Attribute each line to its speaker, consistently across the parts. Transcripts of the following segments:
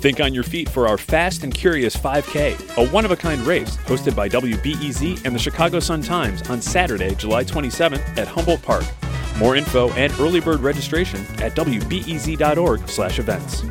Speaker 1: Think on your feet for our Fast and Curious 5K, a one of a kind race hosted by WBEZ and the Chicago Sun Times on Saturday, July 27th at Humboldt Park. More info and early bird registration at wbez.org/events.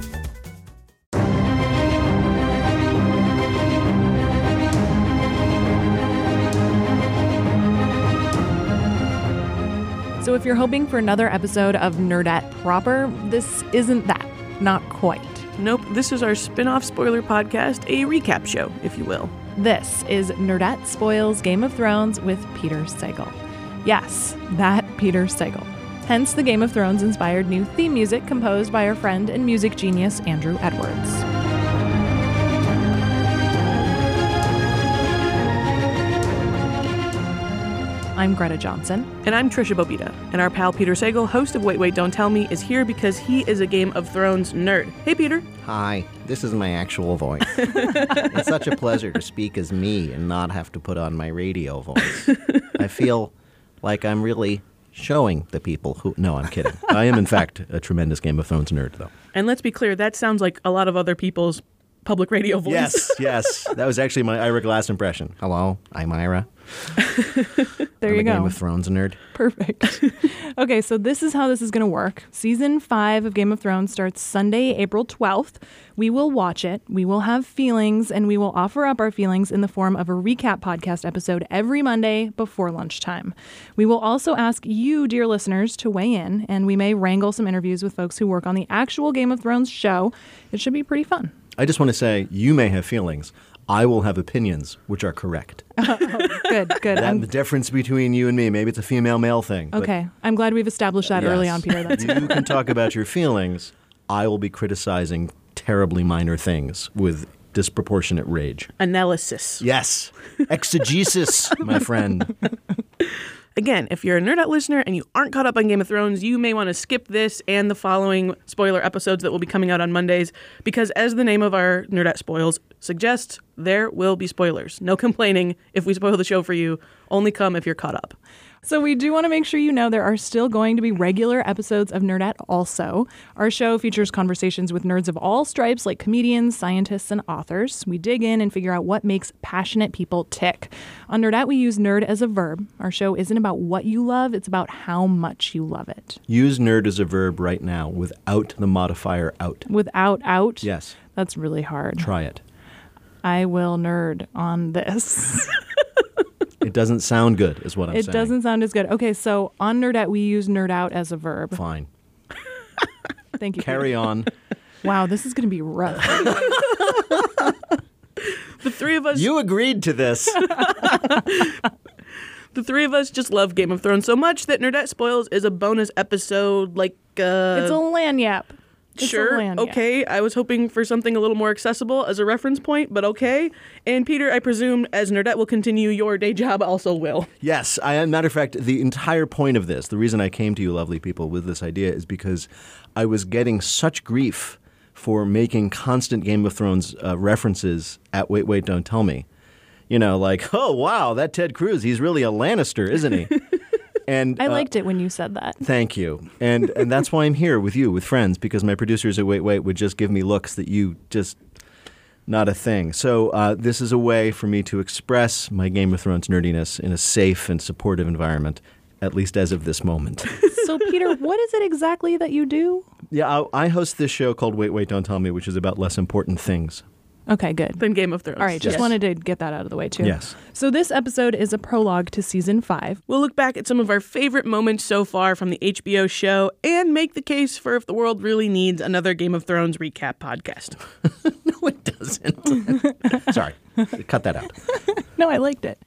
Speaker 2: So, if you're hoping for another episode of Nerdette proper, this isn't that. Not quite.
Speaker 3: Nope, this is our spin off spoiler podcast, a recap show, if you will.
Speaker 2: This is Nerdette Spoils Game of Thrones with Peter Sagal. Yes, that Peter Sagal. Hence the Game of Thrones inspired new theme music composed by our friend and music genius Andrew Edwards. I'm Greta Johnsen.
Speaker 3: And I'm Tricia Bobeda, and our pal Peter Sagal, host of Wait Wait Don't Tell Me, is here because he is a Game of Thrones nerd. Hey, Peter.
Speaker 4: Hi, this is my actual voice. it's such a pleasure to speak as me and not have to put on my radio voice. I feel like I'm really showing the people who. No, I'm kidding. I am, in fact, a tremendous Game of Thrones nerd, though.
Speaker 3: And let's be clear, that sounds like a lot of other people's public radio voice.
Speaker 4: Yes, yes. That was actually my Ira Glass impression. Hello, I'm Ira.
Speaker 2: There
Speaker 4: I'm
Speaker 2: you
Speaker 4: a
Speaker 2: go.
Speaker 4: Game of Thrones nerd.
Speaker 2: Perfect. okay, so this is how this is going to work. Season five of Game of Thrones starts Sunday, April 12th. We will watch it, we will have feelings, and we will offer up our feelings in the form of a recap podcast episode every Monday before lunchtime. We will also ask you, dear listeners, to weigh in, and we may wrangle some interviews with folks who work on the actual Game of Thrones show. It should be pretty fun.
Speaker 4: I just want to say, you may have feelings. I will have opinions, which are correct.
Speaker 2: Oh, good, good.
Speaker 4: That, the difference between you and me, maybe it's a female male thing.
Speaker 2: okay, I'm glad we've established that early on, Peter. That's
Speaker 4: you can talk about your feelings. I will be criticizing terribly minor things with disproportionate rage.
Speaker 3: Analysis.
Speaker 4: Yes, exegesis, my friend.
Speaker 3: Again, if you're a Nerdette listener and you aren't caught up on Game of Thrones, you may want to skip this and the following spoiler episodes that will be coming out on Mondays, because as the name of our Nerdette Spoils suggests, there will be spoilers. No complaining if we spoil the show for you. Only come if you're caught up.
Speaker 2: So we do want to make sure you know there are still going to be regular episodes of Nerdette also. Our show features conversations with nerds of all stripes like comedians, scientists, and authors. We dig in and figure out what makes passionate people tick. On Nerdette, we use nerd as a verb. Our show isn't about what you love, it's about how much you love it.
Speaker 4: Use nerd as a verb right now without the modifier out.
Speaker 2: Without out,
Speaker 4: Yes,
Speaker 2: that's really hard.
Speaker 4: try it.
Speaker 2: I will nerd on this.
Speaker 4: It doesn't sound good, is what I'm
Speaker 2: it
Speaker 4: saying.
Speaker 2: It doesn't sound as good. Okay, so on Nerdette, we use nerd out as a verb.
Speaker 4: Fine.
Speaker 2: Thank you.
Speaker 4: Carry on.
Speaker 2: Wow, this is going to be rough.
Speaker 3: The three of us
Speaker 4: You agreed to this.
Speaker 3: The three of us just love Game of Thrones so much that Nerdette Spoils is a bonus episode like uh
Speaker 2: it's a lagniappe. It's
Speaker 3: sure
Speaker 2: lagniappe.
Speaker 3: okay i was hoping for something a little more accessible as a reference point but okay and peter i presume as nerdette will continue your day job also will
Speaker 4: Yes, I, matter of fact, the entire point of this, the reason I came to you, lovely people, with this idea is because I was getting such grief for making constant Game of Thrones uh, references at Wait, Wait, Don't Tell Me. You know, like, oh, wow, that Ted Cruz, he's really a Lannister, isn't he? and
Speaker 2: I
Speaker 4: uh,
Speaker 2: liked it when you said that.
Speaker 4: Thank you. And and that's why I'm here with you, with friends, because my producers at Wait Wait would just give me looks that you just not a thing. So uh, this is a way for me to express my Game of Thrones nerdiness in a safe and supportive environment, at least as of this moment.
Speaker 2: So, Peter, what is it exactly that you do?
Speaker 4: yeah, I, I host this show called Wait Wait Don't Tell Me, which is about less important things.
Speaker 2: Okay, good.
Speaker 3: than game of thrones
Speaker 2: All right, just
Speaker 3: Yes.
Speaker 2: wanted to get that out of the way, too.
Speaker 4: Yes.
Speaker 2: So, this episode is a prologue to season five.
Speaker 3: We'll look back at some of our favorite moments so far from the HBO show and make the case for if the world really needs another Game of Thrones recap podcast.
Speaker 4: No, it doesn't. Sorry, cut that out.
Speaker 2: No, I liked it.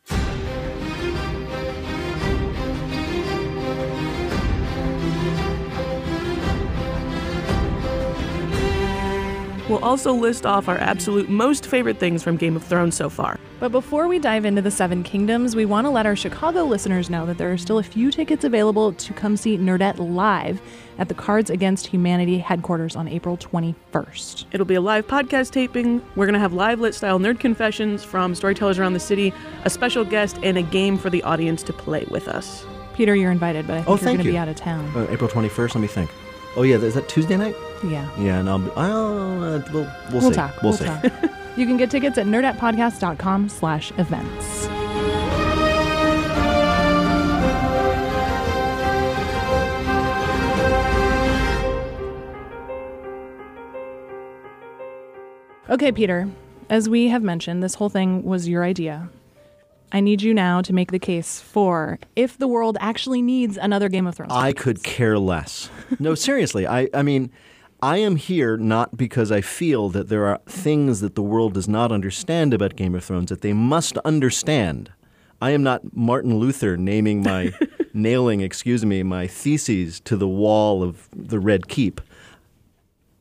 Speaker 3: We'll also list off our absolute most favorite things from Game of Thrones so far.
Speaker 2: But before we dive into the Seven Kingdoms, we want to let our Chicago listeners know that there are still a few tickets available to come see Nerdette live at the Cards Against Humanity headquarters on April 21st.
Speaker 3: It'll be a live podcast taping. We're going to have live lit style nerd confessions from storytellers around the city, a special guest, and a game for the audience to play with us.
Speaker 2: Peter, you're invited, but I think
Speaker 4: Oh,
Speaker 2: you're
Speaker 4: thank
Speaker 2: going to be
Speaker 4: you.
Speaker 2: out of town.
Speaker 4: Uh, April 21st, let me think. Oh, yeah, is that Tuesday night?
Speaker 2: yeah.
Speaker 4: Yeah, and I'll be, I'll, uh, we'll, we'll,
Speaker 2: We'll
Speaker 4: see.
Speaker 2: talk.
Speaker 4: We'll,
Speaker 2: We'll
Speaker 4: see.
Speaker 2: talk. you can get tickets at nerdettepodcast.com slash events. Okay, Peter, as we have mentioned, this whole thing was your idea. I need you now to make the case for if the world actually needs another Game of Thrones.
Speaker 4: I could care less. No, seriously. I, I mean, I am here not because I feel that there are things that the world does not understand about Game of Thrones that they must understand. I am not Martin Luther naming my, nailing, excuse me, my theses to the wall of the Red Keep.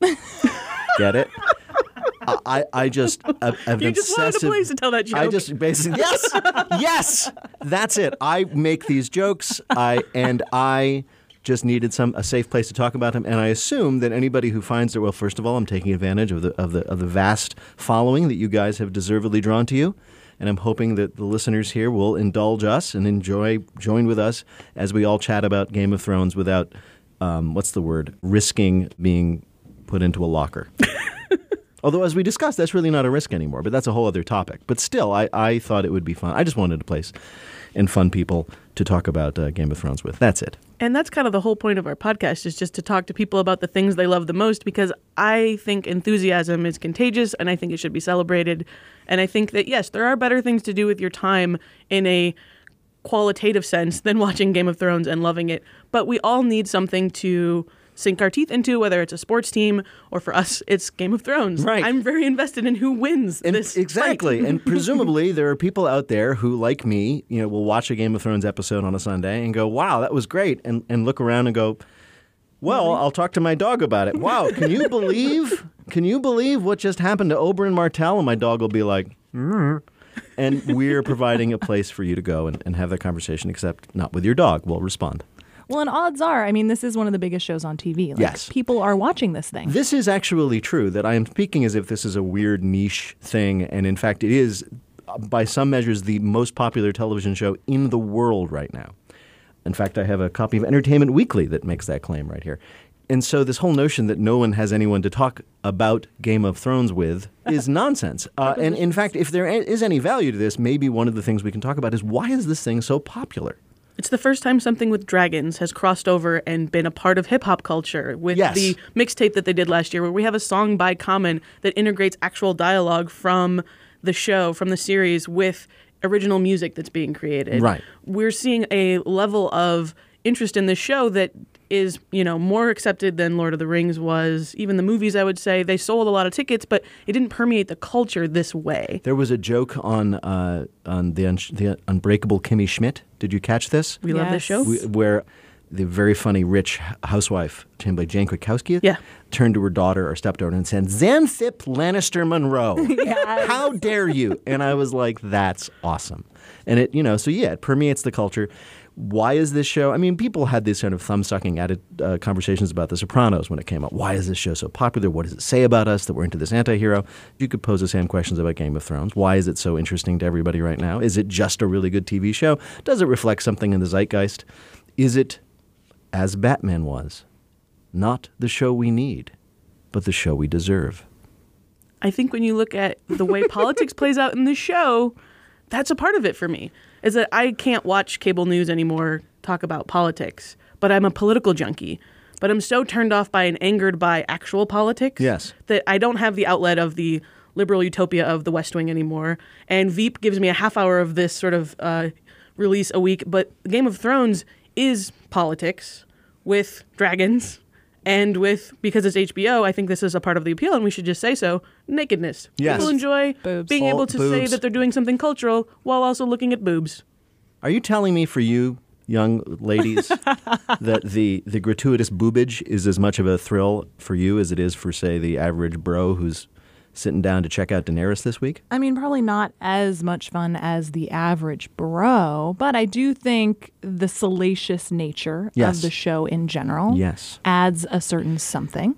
Speaker 4: Get it? I, I just have, have
Speaker 3: You
Speaker 4: an
Speaker 3: just wanted a place to tell that joke.
Speaker 4: I just basically yes, yes, that's it. I make these jokes, I and I just needed some a safe place to talk about them, and I assume that anybody who finds it well, first of all, I'm taking advantage of the of the of the vast following that you guys have deservedly drawn to you. And I'm hoping that the listeners here will indulge us and enjoy, join with us as we all chat about Game of Thrones without, um, what's the word, risking being put into a locker. Although, as we discussed, that's really not a risk anymore, but that's a whole other topic. But still, I, I thought it would be fun. I just wanted a place and fun people to talk about uh, Game of Thrones with. That's it.
Speaker 3: And that's kind of the whole point of our podcast is just to talk to people about the things they love the most because I think enthusiasm is contagious and I think it should be celebrated. And I think that yes, there are better things to do with your time in a qualitative sense than watching Game of Thrones and loving it. But we all need something to sink our teeth into, whether it's a sports team or for us, it's Game of Thrones.
Speaker 4: Right.
Speaker 3: I'm very invested in who wins
Speaker 4: And
Speaker 3: this.
Speaker 4: exactly. and presumably, there are people out there who, like me, you know, will watch a Game of Thrones episode on a Sunday and go, "Wow, that was great," and and look around and go, "Well, I'll talk to my dog about it." Wow, can you believe? Can you believe what just happened to Oberyn Martell? And my dog will be like, "Mm." and we're providing a place for you to go and, and have that conversation, except not with your dog. We'll respond.
Speaker 2: Well, and odds are, I mean, this is one of the biggest shows on TV. Like,
Speaker 4: Yes.
Speaker 2: People are watching this thing.
Speaker 4: This is actually true that I am speaking as if this is a weird niche thing, and in fact, it is, uh, by some measures, the most popular television show in the world right now. In fact, I have a copy of Entertainment Weekly that makes that claim right here. And so, this whole notion that no one has anyone to talk about Game of Thrones with is nonsense. Uh, and in fact, if there is any value to this, maybe one of the things we can talk about is why is this thing so popular?
Speaker 3: It's the first time something with dragons has crossed over and been a part of hip hop culture with
Speaker 4: Yes.
Speaker 3: the mixtape that they did last year, where we have a song by Common that integrates actual dialogue from the show, from the series, with original music that's being created.
Speaker 4: Right.
Speaker 3: We're seeing a level of interest in this show that is, you know, more accepted than Lord of the Rings was. Even the movies, I would say, they sold a lot of tickets, but it didn't permeate the culture this way.
Speaker 4: There was a joke on uh, on the, un- the Unbreakable Kimmy Schmidt. Did you catch this?
Speaker 3: We love this show.
Speaker 4: we, where the very funny rich housewife, played by Jane Krakowski,
Speaker 3: Yeah.
Speaker 4: turned to her daughter or stepdaughter and said, Xanthippe Lannister Monroe, how dare you? And I was like, that's awesome. And it, you know, so yeah, it permeates the culture. Why is this show? I mean, people had these kind of thumb sucking added uh, conversations about The Sopranos when it came out. Why is this show so popular? What does it say about us that we're into this anti hero? You could pose the same questions about Game of Thrones. Why is it so interesting to everybody right now? Is it just a really good TV show? Does it reflect something in the zeitgeist? Is it, as Batman was, not the show we need, but the show we deserve?
Speaker 3: I think when you look at the way politics plays out in the show, that's a part of it for me. Is that I can't watch cable news anymore talk about politics, but I'm a political junkie. But I'm so turned off by and angered by actual politics
Speaker 4: Yes.
Speaker 3: that I don't have the outlet of the liberal utopia of the West Wing anymore. And Veep gives me a half hour of this sort of uh, release a week. But Game of Thrones is politics with dragons and with because it's HBO. I think this is a part of the appeal, and we should just say so. Nakedness.
Speaker 4: Yes.
Speaker 3: People enjoy
Speaker 2: Boobs.
Speaker 3: being
Speaker 4: Full
Speaker 3: able to say
Speaker 4: boobs.
Speaker 3: that they're doing something cultural while also looking at boobs.
Speaker 4: Are you telling me for you, young ladies, that the, the gratuitous boobage is as much of a thrill for you as it is for, say, the average bro who's sitting down to check out Daenerys this week?
Speaker 2: I mean, probably not as much fun as the average bro, but I do think the salacious nature
Speaker 4: Yes.
Speaker 2: of the show in general
Speaker 4: Yes.
Speaker 2: adds a certain something.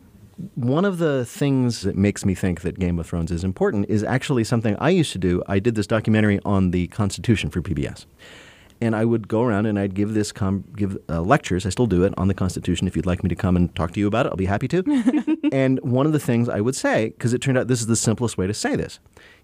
Speaker 4: One of the things that makes me think that Game of Thrones is important is actually something I used to do. I did this documentary on the Constitution for PBS. And I would go around and I'd give this com- give uh, lectures. I still do it on the Constitution. If you'd like me to come and talk to you about it, I'll be happy to. and one of the things I would say, because it turned out this is the simplest way to say this,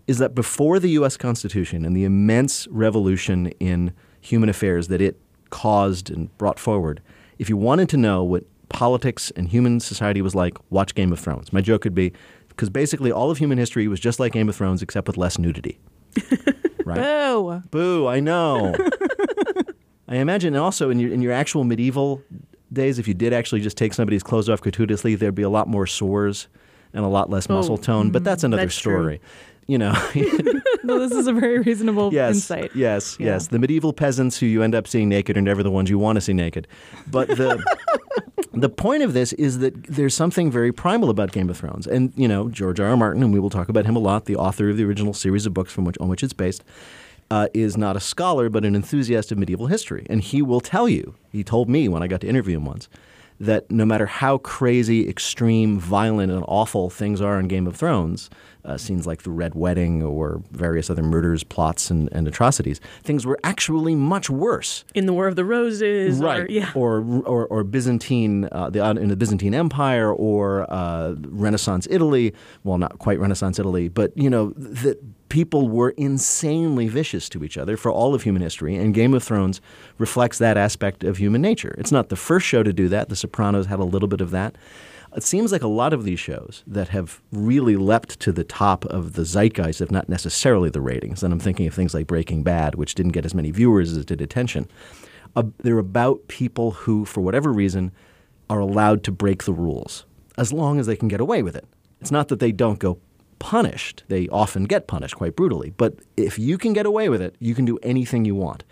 Speaker 4: is that before the U.S. Constitution and the immense revolution in human affairs that it caused and brought forward, if you wanted to know what politics and human society was like, watch Game of Thrones. My joke could be because basically all of human history was just like Game of Thrones except with less nudity. right?
Speaker 2: Boo!
Speaker 4: Boo, I know. I imagine also in your in your actual medieval days, if you did actually just take somebody's clothes off gratuitously, there'd be a lot more sores and a lot less oh, muscle tone. But that's mm, another
Speaker 3: that's true.
Speaker 4: story. You know,
Speaker 2: No, this is a very reasonable
Speaker 4: yes,
Speaker 2: insight.
Speaker 4: yes,
Speaker 2: Yeah.
Speaker 4: yes. The medieval peasants who you end up seeing naked are never the ones you want to see naked. But the the point of this is that there's something very primal about Game of Thrones, and you know George R. R. Martin, and we will talk about him a lot, the author of the original series of books from which on which it's based. Uh, is not a scholar but an enthusiast of medieval history, and he will tell you. He told me when I got to interview him once that no matter how crazy, extreme, violent, and awful things are in Game of Thrones, uh, scenes like the Red Wedding or various other murders, plots, and, and atrocities, things were actually much worse
Speaker 3: In the War of the Roses.
Speaker 4: right?
Speaker 3: Or, yeah.
Speaker 4: or or, or Byzantine, uh, the in the Byzantine Empire, or uh, Renaissance Italy. Well, not quite Renaissance Italy, but you know that people were insanely vicious to each other for all of human history, and Game of Thrones reflects that aspect of human nature. It's not the first show to do that. The Sopranos had a little bit of that. It seems like a lot of these shows that have really leapt to the top of the zeitgeist, if not necessarily the ratings, and I'm thinking of things like Breaking Bad, which didn't get as many viewers as it did attention. Uh, they're about people who, for whatever reason, are allowed to break the rules as long as they can get away with it. It's not that they don't go punished. They often get punished quite brutally. But if you can get away with it, you can do anything you want.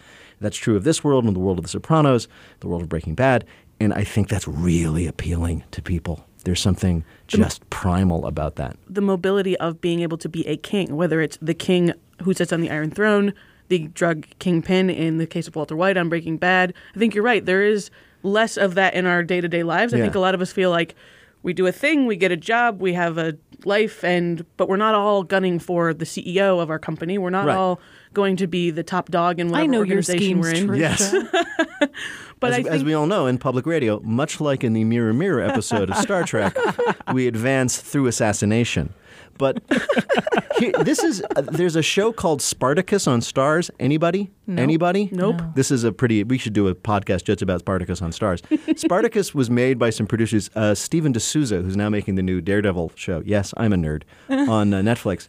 Speaker 4: That's true of this world and the world of The Sopranos, the world of Breaking Bad. And I think that's really appealing to people. There's something just primal about that.
Speaker 3: the mobility of being able to be a king, whether it's the king who sits on the Iron Throne, the drug kingpin in the case of Walter White on Breaking Bad. I think you're right. There is less of that in our day to day lives. I
Speaker 4: Yeah.
Speaker 3: think a lot of us feel like we do a thing, we get a job, we have a life, and but we're not all gunning for the CEO of our company. We're not
Speaker 4: Right.
Speaker 3: all going to be the top dog in whatever
Speaker 2: I know your
Speaker 3: organization
Speaker 2: schemes,
Speaker 3: we're in.
Speaker 2: Tricia.
Speaker 4: Yes.
Speaker 3: But
Speaker 4: as,
Speaker 3: I
Speaker 4: as we all know, in public radio, much like in the Mirror Mirror episode of Star Trek, we advance through assassination. But here, this is uh, there's a show called Spartacus on Starz. Anybody? Anybody?
Speaker 3: Nope.
Speaker 4: This is a pretty. We should do a podcast just about Spartacus on Starz. Spartacus was made by some producers. Uh, Stephen D'Souza, who's now making the new Daredevil show. Yes, I'm a nerd on uh, Netflix.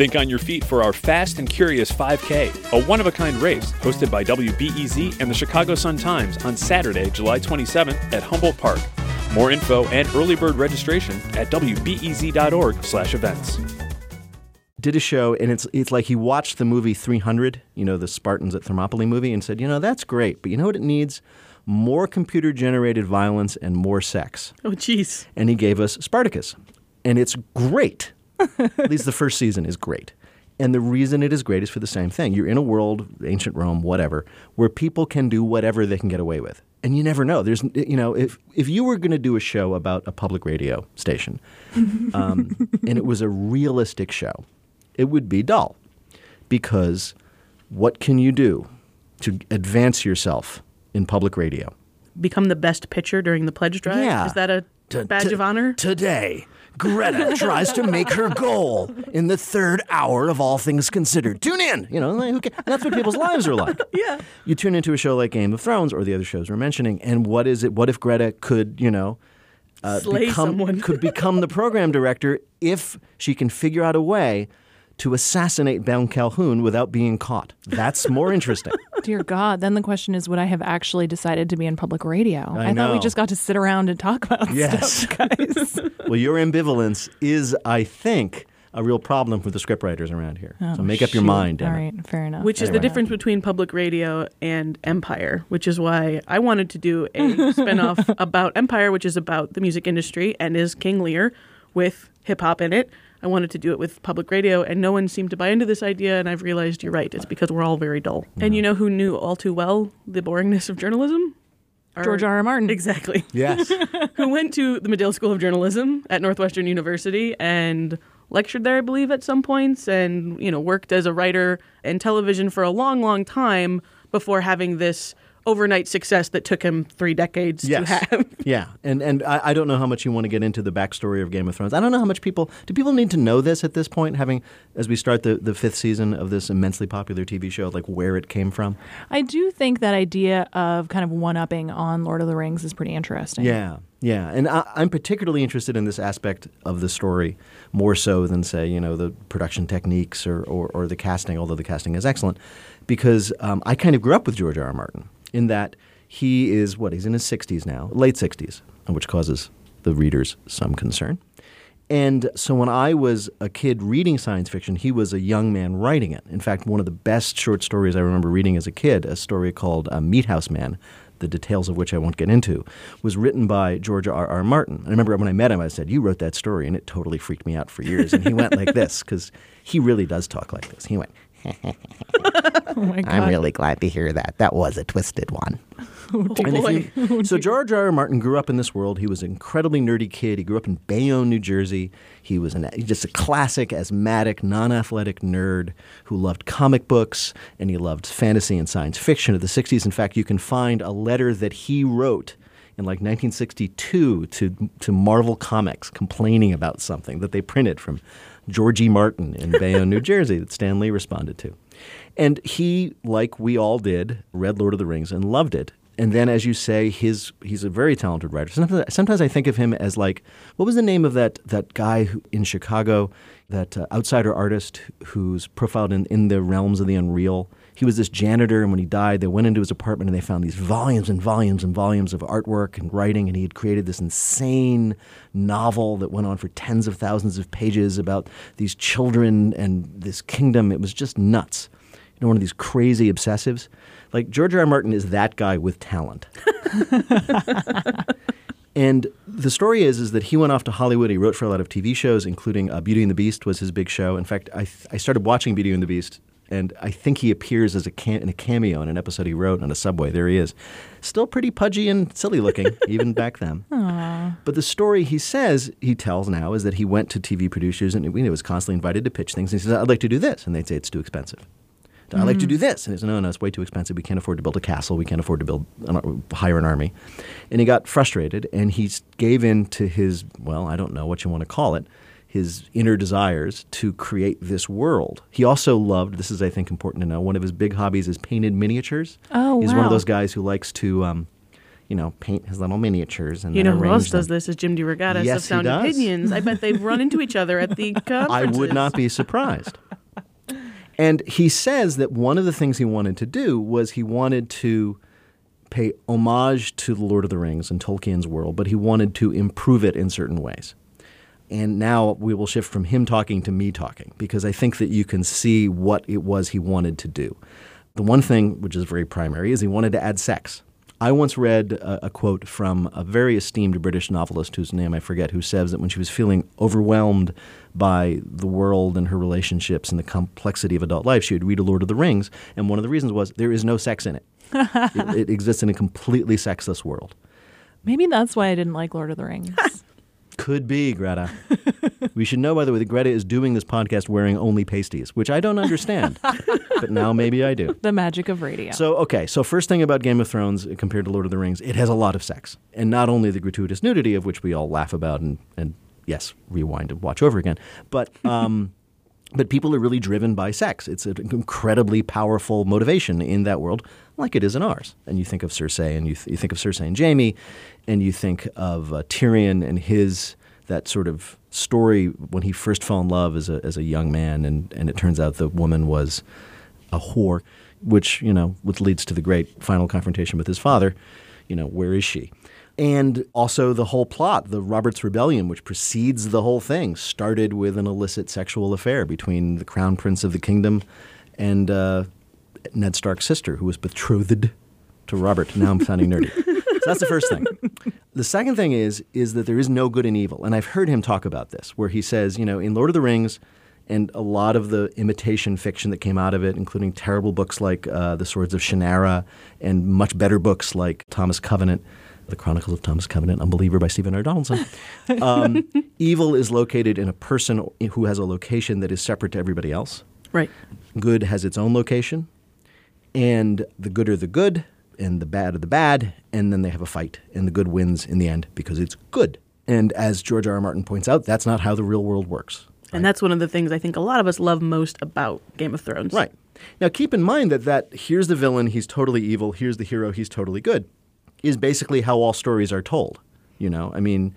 Speaker 1: Think on your feet for our Fast and Curious 5K, a one of a kind race hosted by WBEZ and the Chicago Sun Times on Saturday, July 27th at Humboldt Park. More info and early bird registration at wbez.org/events.
Speaker 4: did a show, and it's it's like he watched the movie 300, you know, the Spartans at Thermopylae movie, and said, you know, that's great, but you know what it needs? More computer generated violence and more sex.
Speaker 3: Oh, jeez.
Speaker 4: And he gave us Spartacus, and it's great. At least the first season is great. And the reason it is great is for the same thing. You're in a world, ancient Rome, whatever, where people can do whatever they can get away with. And you never know. There's, you know, if, if you were going to do a show about a public radio station um, and it was a realistic show, it would be dull. Because what can you do to advance yourself in public radio?
Speaker 3: Become the best pitcher during the pledge drive.
Speaker 4: Yeah.
Speaker 3: Is that a
Speaker 4: T-
Speaker 3: badge
Speaker 4: t-
Speaker 3: of honor?
Speaker 4: Today, Greta tries to make her goal in the third hour of All Things Considered. Tune in. You know, like, that's what people's lives are like.
Speaker 3: Yeah.
Speaker 4: You tune into a show like Game of Thrones or the other shows we're mentioning, and what is it? What if Greta could, you know, uh,
Speaker 3: Slay
Speaker 4: become
Speaker 3: someone.
Speaker 4: could become the program director if she can figure out a way to assassinate Ben Calhoun without being caught. That's more interesting.
Speaker 2: Dear God. Then the question is, would I have actually decided to be in public radio?
Speaker 4: I
Speaker 2: thought we just got to sit around and talk about
Speaker 4: Yes.
Speaker 2: stuff, guys.
Speaker 4: well, your ambivalence is, I think, a real problem for the scriptwriters around here. Oh, so make up your
Speaker 2: Oh,
Speaker 4: mind. damn
Speaker 2: All
Speaker 4: it.
Speaker 2: right, fair enough.
Speaker 3: Which is the difference between public radio and Empire, which is why I wanted to do a spinoff about Empire, which is about the music industry and is King Lear with hip hop in it. I wanted to do it with public radio, and no one seemed to buy into this idea. And I've realized you're right. It's because we're all very dull. And you know who knew all too well the boringness of journalism? Our-
Speaker 2: George R. R. Martin.
Speaker 3: Exactly.
Speaker 4: Yes.
Speaker 3: who went to the Medill School of Journalism at Northwestern University and lectured there, I believe, at some points, and you know worked as a writer in television for a long, long time before having this overnight success that took him three decades
Speaker 4: Yes.
Speaker 3: to have.
Speaker 4: Yeah, and and I, I don't know how much you want to get into the backstory of Game of Thrones. I don't know how much people do. People need to know this at this point, having as we start the the fifth season of this immensely popular TV show, like where it came from.
Speaker 2: I do think that idea of kind of one upping on Lord of the Rings is pretty interesting.
Speaker 4: Yeah, yeah, and I, I'm particularly interested in this aspect of the story more so than say you know the production techniques or or, or the casting, although the casting is excellent, because um, I kind of grew up with George R. R. Martin in that he is what he's in his 60s now, late 60s, which causes the readers some concern. And so when I was a kid reading science fiction, he was a young man writing it. In fact, one of the best short stories I remember reading as a kid, a story called uh, Meat House Man, the details of which I won't get into, was written by George R. R. Martin. I remember when I met him, I said, You wrote that story, and it totally freaked me out for years. And he went like this, because he really does talk like this. He went,
Speaker 2: Oh my God.
Speaker 5: I'm really glad to hear that. That was a twisted one.
Speaker 4: Oh, and if you- so George R. R. Martin grew up in this world. He was an incredibly nerdy kid. He grew up in Bayonne, New Jersey. He was an, just a classic, asthmatic, non-athletic nerd who loved comic books and he loved fantasy and science fiction of the 60s. In fact, you can find a letter that he wrote in like 1962 to, to Marvel Comics complaining about something that they printed from Georgie Martin in Bayonne, New Jersey that Stan Lee responded to. And he, like we all did, read Lord of the Rings and loved it. And then, as you say, his he's a very talented writer. Sometimes, sometimes I think of him as like, what was the name of that that guy who, in Chicago, that uh, outsider artist who's profiled in, in the realms of the unreal? He was this janitor, and when he died, they went into his apartment and they found these volumes and volumes and volumes of artwork and writing, and he had created this insane novel that went on for tens of thousands of pages about these children and this kingdom. It was just nuts. You know, one of these crazy obsessives. Like George R. R. Martin is that guy with talent. and the story is is that he went off to Hollywood. He wrote for a lot of TV shows, including uh, Beauty and the Beast was his big show. In fact, I, th- I started watching Beauty and the Beast, and I think he appears as a cam- in a cameo in an episode he wrote on a subway. There he is, still pretty pudgy and silly looking, even back then. But the story he says he tells now is that he went to TV producers and he was constantly invited to pitch things. And he says, "I'd like to do this," and they'd say it's too expensive. I'd like to do mm. this. And he said, no, no, it's way too expensive. We can't afford to build a castle. We can't afford to build an, hire an army. And he got frustrated and he gave in to his, well, I don't know what you want to call it, his inner desires to create this world. He also loved, this is, I think, important to know, one of his big hobbies is painted miniatures.
Speaker 2: Oh,
Speaker 4: He's one of those guys who likes to, um, you know, paint his little miniatures and
Speaker 3: You know who else does
Speaker 4: them.
Speaker 3: this? Is Jim DeRogatis
Speaker 4: Yes,
Speaker 3: of Sound. Opinions. I bet they've run into each other at the
Speaker 4: I would not be surprised. And he says that one of the things he wanted to do was he wanted to pay homage to the Lord of the Rings and Tolkien's world, but he wanted to improve it in certain ways. And now we will shift from him talking to me talking because I think that you can see what it was he wanted to do. The one thing, which is very primary, is he wanted to add sex. I once read a, a quote from a very esteemed British novelist whose name I forget, who says that when she was feeling overwhelmed by the world and her relationships and the complexity of adult life, she would read A Lord of the Rings. And one of the reasons was there is no sex in it. it, it exists in a completely sexless world.
Speaker 2: Maybe that's why I didn't like Lord of the Rings.
Speaker 4: Could be, Greta. we should know, by the way, that Greta is doing this podcast wearing only pasties, which I don't understand. but now maybe I do.
Speaker 2: the magic of radio.
Speaker 4: So, okay, so first thing about Game of Thrones compared to Lord of the Rings, it has a lot of sex. And not only the gratuitous nudity, of which we all laugh about and, and yes, rewind and watch over again, but. Um, But people are really driven by sex. It's an incredibly powerful motivation in that world, like it is in ours. And you think of Cersei, and you, th- you think of Cersei and Jaime, and you think of uh, Tyrion and his that sort of story when he first fell in love as a as a young man, and and it turns out the woman was a whore, which you know, which leads to the great final confrontation with his father. You know, where is she? And also the whole plot, the Roberts Rebellion, which precedes the whole thing, started with an illicit sexual affair between the crown prince of the kingdom and uh, Ned Stark's sister, who was betrothed to Robert. Now I'm sounding nerdy. So that's the first thing. The second thing is is that there is no good and evil, and I've heard him talk about this, where he says, you know, in Lord of the Rings, and a lot of the imitation fiction that came out of it, including terrible books like uh, The Swords of Shannara, and much better books like Thomas Covenant. The Chronicles of Thomas Covenant, Unbeliever by Stephen R. Donaldson. Um, evil is located in a person who has a location that is separate to everybody else.
Speaker 3: Right.
Speaker 4: Good has its own location, and the good are the good, and the bad are the bad, and then they have a fight, and the good wins in the end because it's good. And as George R. R. Martin points out, that's not how the real world works.
Speaker 3: And that's one of the things I think a lot of us love most about Game of Thrones.
Speaker 4: Right. Now keep in mind that that here's the villain, he's totally evil, here's the hero, he's totally good, is basically how all stories are told. You know, I mean,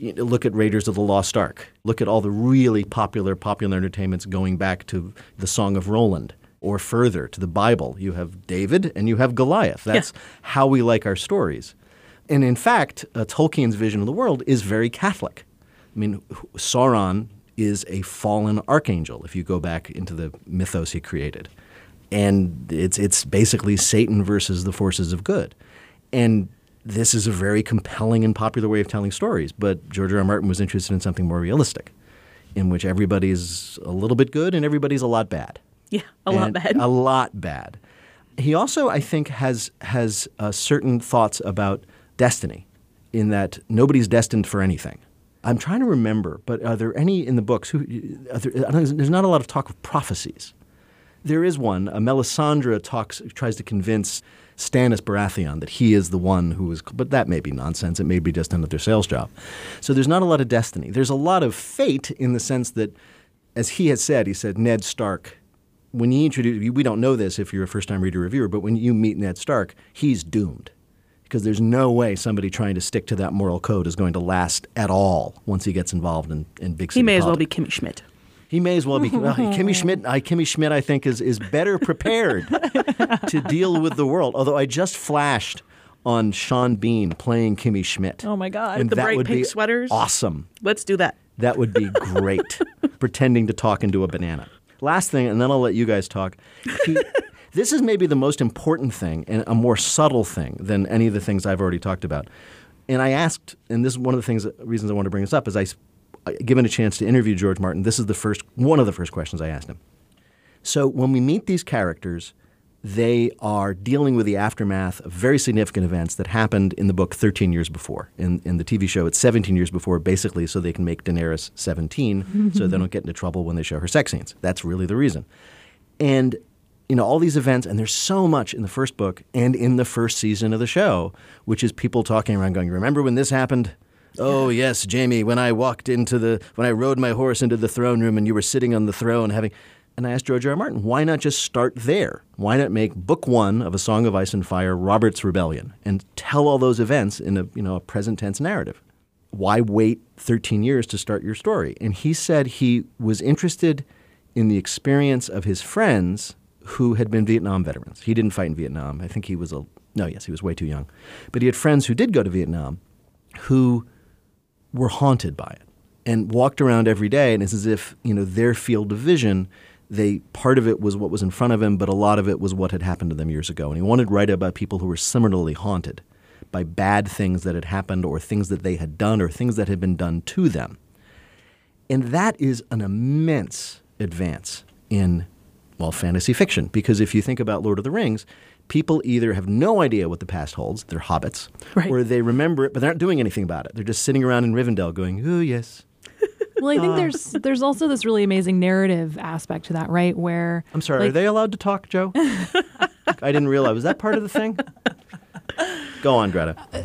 Speaker 4: look at Raiders of the Lost Ark. Look at all the really popular popular entertainments going back to the Song of Roland or further to the Bible. You have David and you have Goliath. That's how we like our stories. And in fact, uh, Tolkien's vision of the world is very Catholic. I mean, Sauron is a fallen archangel if you go back into the mythos he created. And it's it's basically Satan versus the forces of good. And this is a very compelling and popular way of telling stories, but George R. R. Martin was interested in something more realistic, in which everybody's a little bit good and everybody's a lot bad.
Speaker 3: Yeah, a lot bad.
Speaker 4: A lot bad. He also, I think, has has uh, certain thoughts about destiny, in that nobody's destined for anything. I'm trying to remember, but are there any in the books who? Are there, there's not a lot of talk of prophecies. There is one. Uh, Melisandre talks, tries to convince Stannis Baratheon that he is the one who is, but that may be nonsense. It may be just another sales job. So there's not a lot of destiny. There's a lot of fate in the sense that, as he has said, he said Ned Stark. When you introduce, we don't know this if you're a first-time reader reviewer, but when you meet Ned Stark, he's doomed because there's no way somebody trying to stick to that moral code is going to last at all once he gets involved in, in big city
Speaker 3: he may as well be. Kimmy Schmidt.
Speaker 4: He may as well be. Well, Kimmy Schmidt. I, Kimmy Schmidt, I think, is is better prepared to deal with the world. Although I just flashed on Sean Bean playing Kimmy Schmidt.
Speaker 2: Oh my God.
Speaker 4: And
Speaker 3: the
Speaker 4: that
Speaker 3: bright
Speaker 4: would
Speaker 3: pink
Speaker 4: be
Speaker 3: sweaters?
Speaker 4: Awesome.
Speaker 3: Let's do that.
Speaker 4: That would be great. Pretending to talk into a banana. Last thing, and then I'll let you guys talk. He, this is maybe the most important thing and a more subtle thing than any of the things I've already talked about. And I asked, and this is one of the things, reasons I want to bring this up, is I, I given a chance to interview George Martin. This is the first, one of the first questions I asked him. So when we meet these characters, they are dealing with the aftermath of very significant events that happened in the book 13 years before. In, in the TV show, it's 17 years before, basically, so they can make Daenerys 17, so they don't get into trouble when they show her sex scenes. That's really the reason. And you know all these events, and there's so much in the first book and in the first season of the show, which is people talking around, going, "Remember when this happened?" Oh yes, Jaime. When I walked into the, when I rode my horse into the throne room, and you were sitting on the throne having. And I asked George R. R. Martin, why not just start there? Why not make book one of A Song of Ice and Fire Robert's Rebellion and tell all those events in a you know a present tense narrative? Why wait 13 years to start your story? And he said he was interested in the experience of his friends who had been Vietnam veterans. He didn't fight in Vietnam. I think he was a no, yes, he was way too young. But he had friends who did go to Vietnam who were haunted by it and walked around every day and it's as if, you know, their field of vision they part of it was what was in front of him, but a lot of it was what had happened to them years ago. And he wanted to write about people who were similarly haunted by bad things that had happened or things that they had done or things that had been done to them. And that is an immense advance in, well, fantasy fiction. Because if you think about Lord of the Rings, people either have no idea what the past holds, they're hobbits,
Speaker 3: Right.
Speaker 4: or they remember it, but they're not doing anything about it. They're just sitting around in Rivendell going, oh, yes.
Speaker 2: Well, I think uh. there's there's also this really amazing narrative aspect to that, right? Where
Speaker 4: I'm sorry, are they allowed to talk, Joe? I didn't realize. Was that part of the thing? Go on, Greta.
Speaker 2: Uh,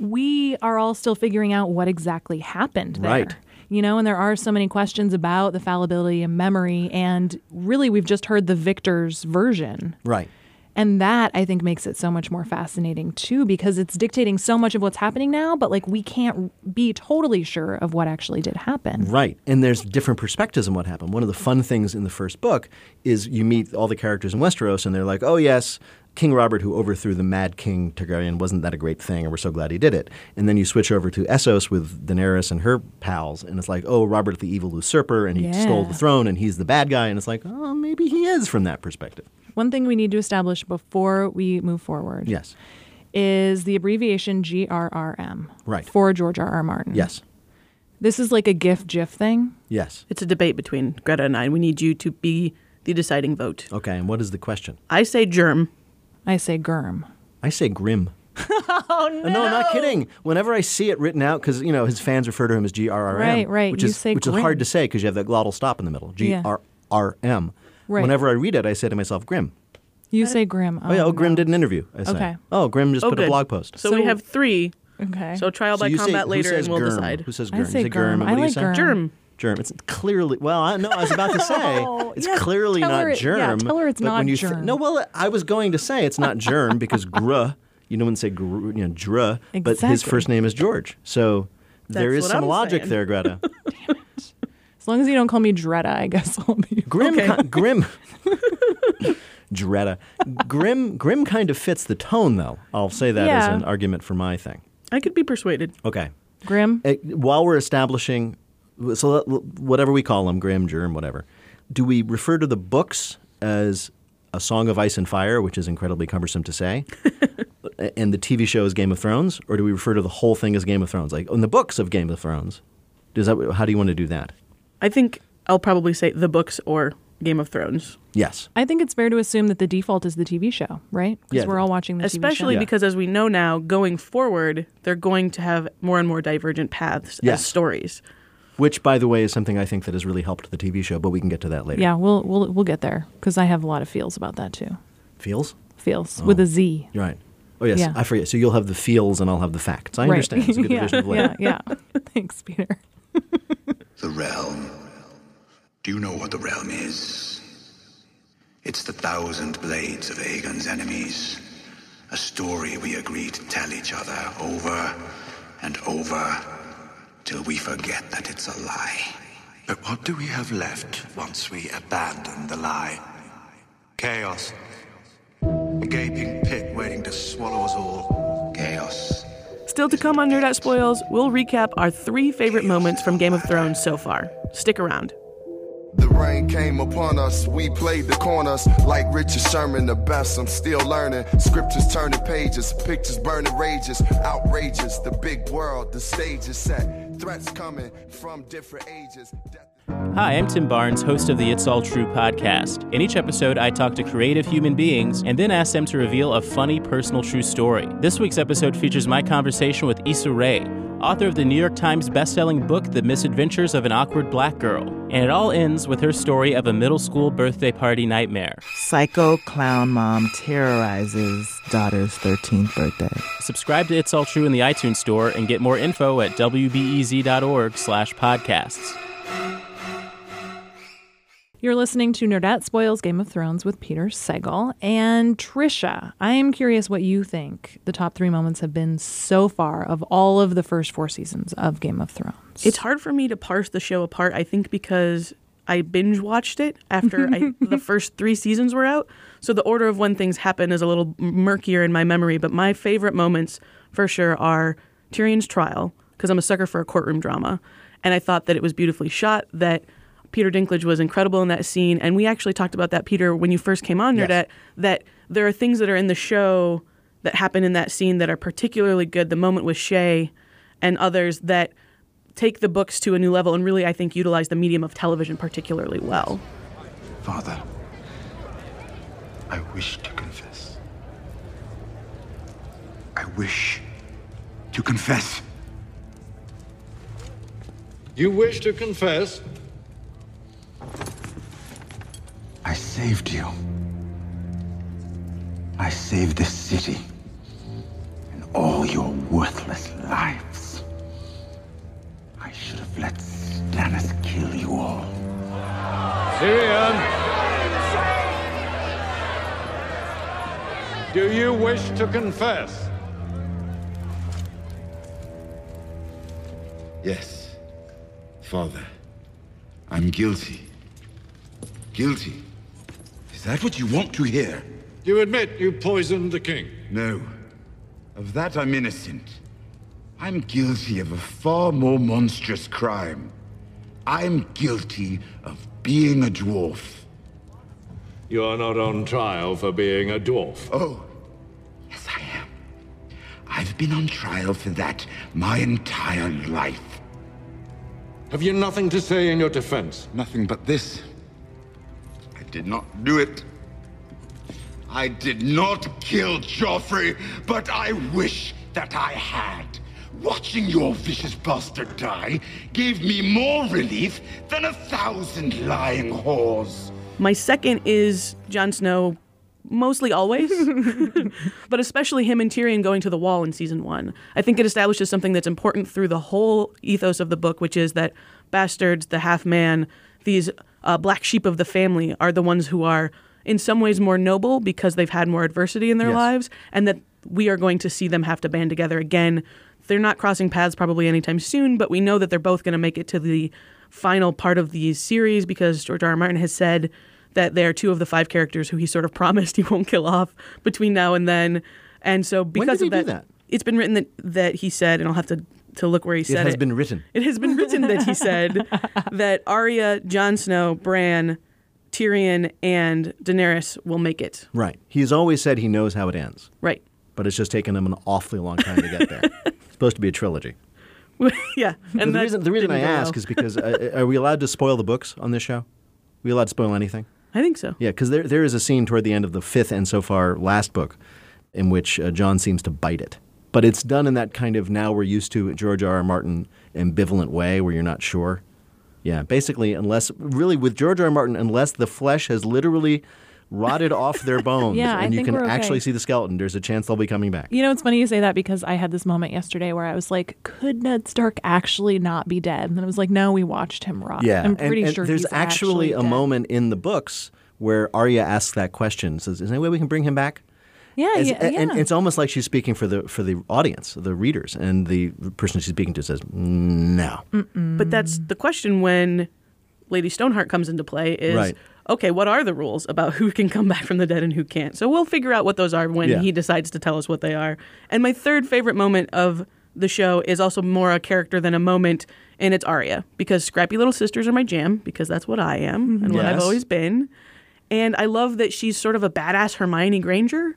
Speaker 2: we are all still figuring out what exactly happened there.
Speaker 4: Right.
Speaker 2: You know, and there are so many questions about the fallibility of memory, and really, we've just heard the victor's version.
Speaker 4: Right.
Speaker 2: And that I think makes it so much more fascinating too, because it's dictating so much of what's happening now, but like we can't be totally sure of what actually did happen.
Speaker 4: Right. And there's different perspectives on what happened. One of the fun things in the first book is you meet all the characters in Westeros and they're like, oh, yes, King Robert, who overthrew the Mad King Targaryen, wasn't that a great thing, and we're so glad he did it. And then you switch over to Essos with Daenerys and her pals, and it's like, oh, Robert the evil usurper, and he
Speaker 2: Yeah.
Speaker 4: stole the throne, and he's the bad guy, and it's like, oh, maybe he is from that perspective.
Speaker 2: One thing we need to establish before we move forward
Speaker 4: Yes.
Speaker 2: is the abbreviation GRRM.
Speaker 4: Right.
Speaker 2: For George R. R. Martin.
Speaker 4: Yes.
Speaker 2: This is like a GIF GIF thing.
Speaker 4: Yes.
Speaker 3: It's a debate between Greta and I. We need you to be the deciding vote.
Speaker 4: Okay, and what is the question?
Speaker 3: I say germ.
Speaker 2: I say GERM.
Speaker 4: I say grim. oh uh, no! No, I'm not oh, kidding. Whenever I see it written out, because you know his fans refer to him as G R R M,
Speaker 2: Right, right.
Speaker 4: which
Speaker 2: You
Speaker 4: is
Speaker 2: say
Speaker 4: which is hard to say because you have that glottal stop in the middle. GRRM.
Speaker 2: Yeah.
Speaker 4: R R M.
Speaker 2: Right.
Speaker 4: Whenever I read it, I say to myself, "Grim."
Speaker 2: You say Grim.
Speaker 4: Oh, yeah, oh, Grim oh,
Speaker 2: no.
Speaker 4: did an interview. I say.
Speaker 2: Okay.
Speaker 4: Oh, Grim just
Speaker 3: Oh,
Speaker 4: put a blog post.
Speaker 3: So, we have three.
Speaker 2: Okay.
Speaker 3: So trial
Speaker 4: So
Speaker 3: by
Speaker 4: you say-
Speaker 3: combat
Speaker 4: who
Speaker 3: later, and we'll
Speaker 4: Gurm?
Speaker 3: decide.
Speaker 4: Who says
Speaker 2: I
Speaker 4: Gurm?
Speaker 2: say
Speaker 4: you say
Speaker 2: Gurm.
Speaker 4: Gurm.
Speaker 2: I
Speaker 4: What do you
Speaker 2: like
Speaker 4: say?
Speaker 2: Gurm.
Speaker 3: Germ.
Speaker 4: Germ. It's clearly well. I, no, I was about to say oh, it's
Speaker 2: yeah,
Speaker 4: clearly not
Speaker 2: her it- yeah,
Speaker 4: germ.
Speaker 2: tell her it's
Speaker 4: but when
Speaker 2: not
Speaker 4: you say-
Speaker 2: germ.
Speaker 4: no, well, I was going to say it's not germ because gr. You don't say gr, you know dr, but his first name is George. So there
Speaker 3: That's
Speaker 4: is
Speaker 3: what
Speaker 4: some
Speaker 3: I'm
Speaker 4: logic
Speaker 3: saying.
Speaker 4: there, Greta.
Speaker 2: as long as you don't call me Dretta, I guess I'll be.
Speaker 4: Grim,
Speaker 3: Okay.
Speaker 4: ki- grim. Dretta. Grim, grim kind of fits the tone, though. I'll say that as an argument for my thing.
Speaker 3: I could be persuaded.
Speaker 4: Okay.
Speaker 2: Grim.
Speaker 4: Uh, while we're establishing, so let- whatever we call them, Grim, Germ, whatever, do we refer to the books as a Song of Ice and Fire, which is incredibly cumbersome to say, and the TV show is Game of Thrones, or do we refer to the whole thing as Game of Thrones, like in the books of Game of Thrones? Does that? How do you want to do that?
Speaker 3: I think I'll probably say the books or Game of Thrones.
Speaker 4: Yes.
Speaker 2: I think it's fair to assume that the default is the TV show, right? Because
Speaker 4: Yeah.
Speaker 2: we're all watching the
Speaker 3: Especially
Speaker 2: TV show.
Speaker 4: Yeah.
Speaker 3: because, as we know now, going forward, they're going to have more and more divergent paths
Speaker 4: Yes.
Speaker 3: as stories.
Speaker 4: Which, by the way, is something I think that has really helped the TV show, but we can get to that later.
Speaker 2: Yeah, we'll we'll we'll get there because I have a lot of feels about that too.
Speaker 4: Feels?
Speaker 2: Feels oh. with a Z.
Speaker 4: Right. Oh, yes.
Speaker 2: Yeah.
Speaker 4: I forget. So you'll have the feels and I'll have the facts. I
Speaker 2: right.
Speaker 4: understand. It's a good
Speaker 2: yeah,
Speaker 4: division of labor.
Speaker 2: yeah, yeah. Thanks, Peter.
Speaker 6: The realm. Do you know what the realm is? It's the thousand blades of Aegon's enemies. A story we agree to tell each other over and over till we forget that it's a lie. But what do we have left once we abandon the lie? Chaos. A gaping pit waiting to swallow us all. Chaos.
Speaker 3: Still to come on Nerdette Spoils, we'll recap our three favorite moments from Game of Thrones so far. Stick around.
Speaker 7: The rain came upon us, we played the corners like Richard Sherman, the best. I'm still learning. Scriptures turning pages, pictures burning rages, outrageous. The big world, the stage is set. Threats coming from different ages. Death-
Speaker 8: Hi, I'm Tim Barnes, host of the It's All True podcast. In each episode, I talk to creative human beings and then ask them to reveal a funny personal true story. This week's episode features my conversation with Issa Rae, author of the New York Times bestselling book The Misadventures of an Awkward Black Girl. And it all ends with her story of a middle school birthday party nightmare.
Speaker 5: Psycho clown mom terrorizes daughter's 13th birthday.
Speaker 8: Subscribe to It's All True in the iTunes store and get more info at wbez.org slash podcasts.
Speaker 2: You're listening to Nerdette Spoils Game of Thrones with Peter Sagal and Tricia. I am curious what you think the top three moments have been so far of all of the first four seasons of Game of Thrones.
Speaker 3: It's hard for me to parse the show apart, I think, because I binge watched it after I, the first three seasons were out. So the order of when things happen is a little murkier in my memory. But my favorite moments, for sure, are Tyrion's trial, because I'm a sucker for a courtroom drama. And I thought that it was beautifully shot, that Peter Dinklage was incredible in that scene. And we actually talked about that, Peter, when you first came on
Speaker 4: Yes.
Speaker 3: That there are things that are in the show that happen in that scene that are particularly good. The moment with Shae and others that take the books to a new level and really, I think, utilize the medium of television particularly well.
Speaker 6: Father, I wish to confess. I wish to confess.
Speaker 9: You wish to confess?
Speaker 6: I saved you. I saved this city and all your worthless lives. I should have let Stannis kill you all.
Speaker 9: Tyrion! Do you wish to confess?
Speaker 10: Yes, Father. I'm guilty. Guilty. Is that what you want to hear?
Speaker 9: You admit you poisoned the king?
Speaker 10: No. Of that I'm innocent. I'm guilty of a far more monstrous crime. I'm guilty of being a dwarf.
Speaker 9: You are not on trial for being a dwarf.
Speaker 10: Oh, yes, I am. I've been on trial for that my entire life.
Speaker 9: Have you nothing to say in your defense?
Speaker 10: Nothing but this. I did not do it. I did not kill Joffrey, but I wish that I had. Watching your vicious bastard die gave me more relief than a thousand lying whores.
Speaker 3: My second is Jon Snow, mostly always, but especially him and Tyrion going to the wall in season one. I think it establishes something that's important through the whole ethos of the book, which is that bastards, the half man, these uh, black sheep of the family are the ones who are in some ways more noble because they've had more adversity in their
Speaker 4: Yes.
Speaker 3: lives, and that we are going to see them have to band together again. They're not crossing paths probably anytime soon, but we know that they're both going to make it to the final part of the series because George R. R. Martin has said that they are two of the five characters who he sort of promised he won't kill off between now and then. And so because of that,
Speaker 4: that?
Speaker 3: it's been written that, that he said, and I'll have to, to look where he said It
Speaker 4: has been written.
Speaker 3: it has been written that he said that Arya, Jon Snow, Bran, Tyrion, and Daenerys will make it.
Speaker 4: Right. He's always said he knows how it ends,
Speaker 3: Right.
Speaker 4: but it's just taken him an awfully long time to get there. it's supposed to be a trilogy.
Speaker 3: yeah. And
Speaker 4: the reason, the reason I ask
Speaker 3: well.
Speaker 4: is because uh, are we allowed to spoil the books on this show? Are we allowed to spoil anything?
Speaker 3: I think so.
Speaker 4: Yeah, because there, there is a scene toward the end of the fifth and so far last book in which uh, Jon seems to bite it. But it's done in that kind of now we're used to George R. R. Martin ambivalent way where you're not sure. Yeah, basically, unless really with George R. R. Martin, unless the flesh has literally rotted off their bones
Speaker 2: Yeah,
Speaker 4: and you can
Speaker 2: okay.
Speaker 4: actually see the skeleton, there's a chance they'll be coming back.
Speaker 2: You know, it's funny you say that because I had this moment yesterday where I was like, could Ned Stark actually not be dead? And then I was like, no, we watched him rot.
Speaker 4: Yeah,
Speaker 2: I'm pretty
Speaker 4: and
Speaker 2: sure
Speaker 4: there's
Speaker 2: he's
Speaker 4: actually, a moment in the books where Arya asks that question. Says, "Is there any way we can bring him back?"
Speaker 2: Yeah,
Speaker 4: As-
Speaker 2: yeah,
Speaker 4: and
Speaker 2: yeah.
Speaker 4: it's almost like she's speaking for the for the audience, the readers, and the person she's speaking to says, "No."
Speaker 3: But that's the question when Lady Stoneheart comes into play is
Speaker 4: Right.
Speaker 3: okay, what are the rules about who can come back from the dead and who can't? So we'll figure out what those are when
Speaker 4: Yeah.
Speaker 3: he decides to tell us what they are. And my third favorite moment of the show is also more a character than a moment, and it's Arya because scrappy little sisters are my jam because that's what I am and what I've always been. And I love that she's sort of a badass Hermione Granger.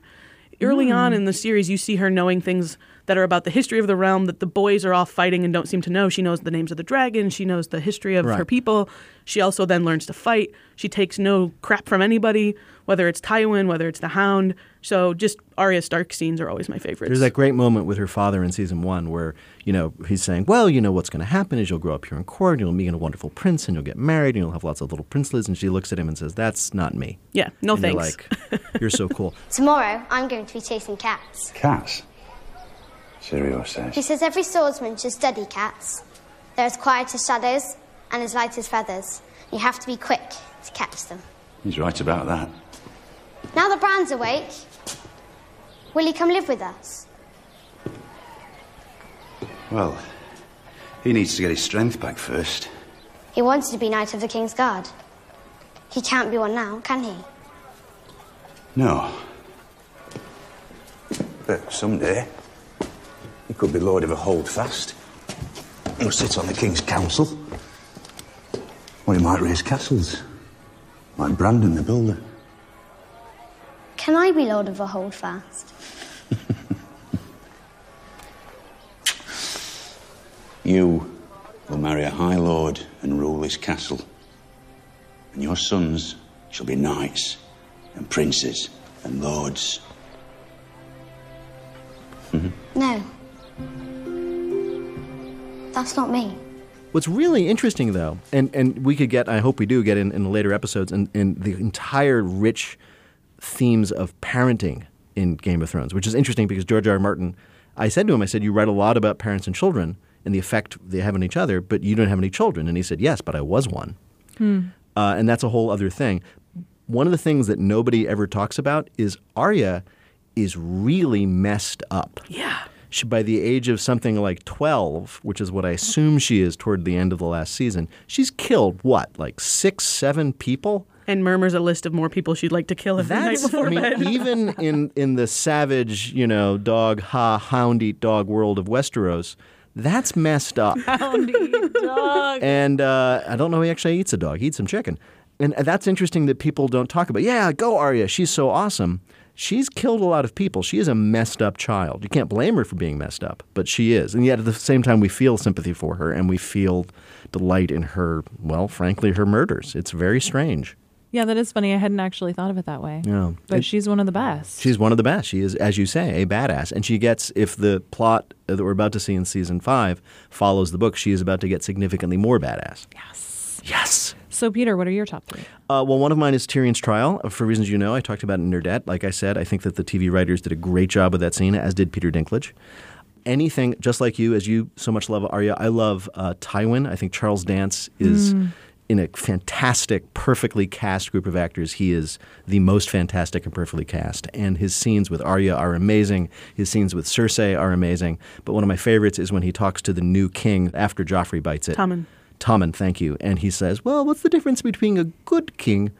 Speaker 3: Early on hmm. in the series, you see her knowing things that are about the history of the realm that the boys are all fighting and don't seem to know. She knows the names of the dragons. She knows the history of her people. She also then learns to fight. She takes no crap from anybody, whether it's Tywin, whether it's the Hound. So just Arya Stark scenes are always my favorites.
Speaker 4: There's that great moment with her father in season one where, you know, he's saying, Well, you know, what's going to happen is you'll grow up here in court, and you'll meet a wonderful prince, and you'll get married, and you'll have lots of little princelets. And she looks at him and says, That's not me.
Speaker 3: yeah, no
Speaker 4: and
Speaker 3: thanks.
Speaker 4: You're like, You're so cool.
Speaker 11: Tomorrow, I'm going to be chasing cats.
Speaker 6: Cats? Syrio says. Eh?
Speaker 11: He says every swordsman should study cats. They're as quiet as shadows and as light as feathers. You have to be quick to catch them.
Speaker 6: He's right about that.
Speaker 11: Now that Bran's awake, will he come live with us?
Speaker 6: Well, he needs to get his strength back first.
Speaker 11: He wanted to be Knight of the King's Guard. He can't be one now, can he?
Speaker 6: No. But someday, he could be Lord of a Holdfast. He'll sit on the King's Council. Or he might raise castles. Like Brandon the Builder.
Speaker 11: Can I be Lord of a Holdfast?
Speaker 6: You will marry a High Lord and rule his castle. And your sons shall be knights and princes and lords.
Speaker 11: No. That's not me.
Speaker 4: What's really interesting, though, and, and we could get, I hope we do get in, in the later episodes, and, and the entire rich themes of parenting in Game of Thrones, which is interesting because George R. R. Martin, I said to him, I said, You write a lot about parents and children and the effect they have on each other, but you don't have any children. And he said, Yes, but I was one. Uh, and that's a whole other thing. One of the things that nobody ever talks about is Arya is really messed up.
Speaker 3: Yeah.
Speaker 4: She, by the age of something like 12, which is what I assume she is toward the end of the last season, she's killed what, like six, seven people?
Speaker 3: And murmurs a list of more people she'd like to kill every night
Speaker 4: That's,
Speaker 3: before
Speaker 4: I mean,
Speaker 3: bed.
Speaker 4: even in, in the savage, you know, dog, ha, hound eat dog world of Westeros, that's messed up.
Speaker 2: dog.
Speaker 4: And uh, I don't know he actually eats a dog. He eats some chicken. And that's interesting that people don't talk about. Yeah, go Arya. She's so awesome. She's killed a lot of people. She is a messed up child. You can't blame her for being messed up, but she is. And yet at the same time, we feel sympathy for her and we feel delight in her, well, frankly, her murders. It's very strange.
Speaker 2: Yeah, that is funny. I hadn't actually thought of it that way.
Speaker 4: Yeah.
Speaker 2: But
Speaker 4: It-
Speaker 2: she's one of the best.
Speaker 4: She's one of the best. She is, as you say, a badass. And she gets, if the plot that we're about to see in season five follows the book, she is about to get significantly more badass.
Speaker 2: Yes.
Speaker 4: Yes.
Speaker 2: So, Peter, what are your top three?
Speaker 4: Uh, well, one of mine is Tyrion's trial. uh, For reasons you know, I talked about it in Nerdette. Like I said, I think that the TV writers did a great job with that scene, as did Peter Dinklage. Anything, just like you, as you so much love Arya, I love uh, Tywin. I think Charles Dance is
Speaker 12: Mm.
Speaker 4: In a fantastic, perfectly cast group of actors. He is the most fantastic and perfectly cast. And his scenes with Arya are amazing. His scenes with Cersei are amazing. But one of my favorites is when he talks to the new king after Joffrey bites it.
Speaker 3: Tommen.
Speaker 4: Tommen, thank you. And he says, Well, what's the difference between a good king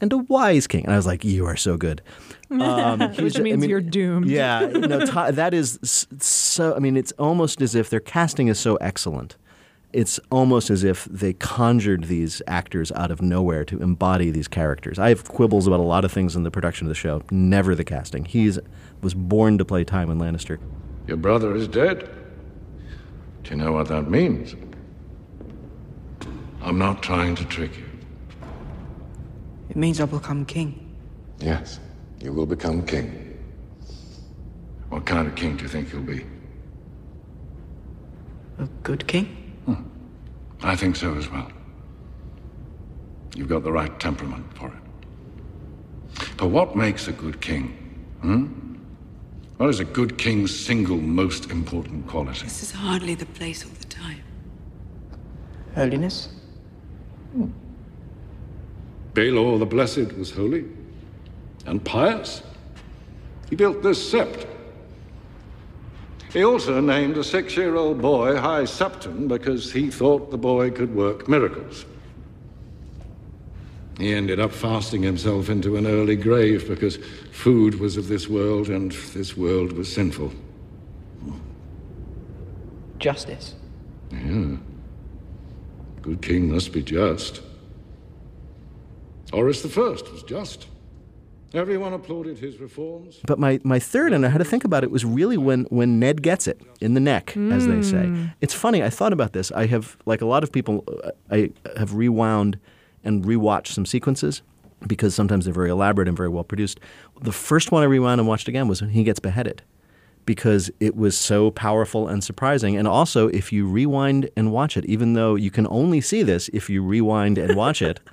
Speaker 4: and a wise king? And I was like, You are so good. Um,
Speaker 2: Which
Speaker 4: ju- I
Speaker 2: means
Speaker 4: mean,
Speaker 2: you're doomed.
Speaker 4: Yeah, no, that is so. I mean, it's almost as if their casting is so excellent. It's almost as if they conjured these actors out of nowhere to embody these characters. I have quibbles about a lot of things in the production of the show, never the casting. He's was born to play Tywin Lannister.
Speaker 9: Your brother is dead. Do you know what that means? I'm not trying to trick you.
Speaker 13: It means I'll become king.
Speaker 9: Yes, you will become king. What kind of king do you think you'll be?
Speaker 13: A good king?
Speaker 9: I think so as well. You've got the right temperament for it. But what makes a good king? Hmm? What is a good king's single most important quality?
Speaker 14: This is hardly the place or the time.
Speaker 13: Holiness?
Speaker 9: Baelor the Blessed was holy and pious. He built this sept. He also named a six year old boy High Septon because he thought the boy could work miracles. He ended up fasting himself into an early grave because food was of this world and this world was sinful.
Speaker 13: Justice?
Speaker 9: Yeah. Good king must be just. Orys the First was just. Everyone applauded his reforms.
Speaker 4: But my, my third, and I had to think about it, was really when, when Ned gets it in the neck, as they say.
Speaker 12: Mm.
Speaker 4: It's funny, I thought about this. I have, like a lot of people, uh, I have rewound and rewatched some sequences because sometimes they're very elaborate and very well produced. The first one I rewound and watched again was when he gets beheaded because it was so powerful and surprising. And also, if you rewind and watch it, even though you can only see this if you rewind and watch it.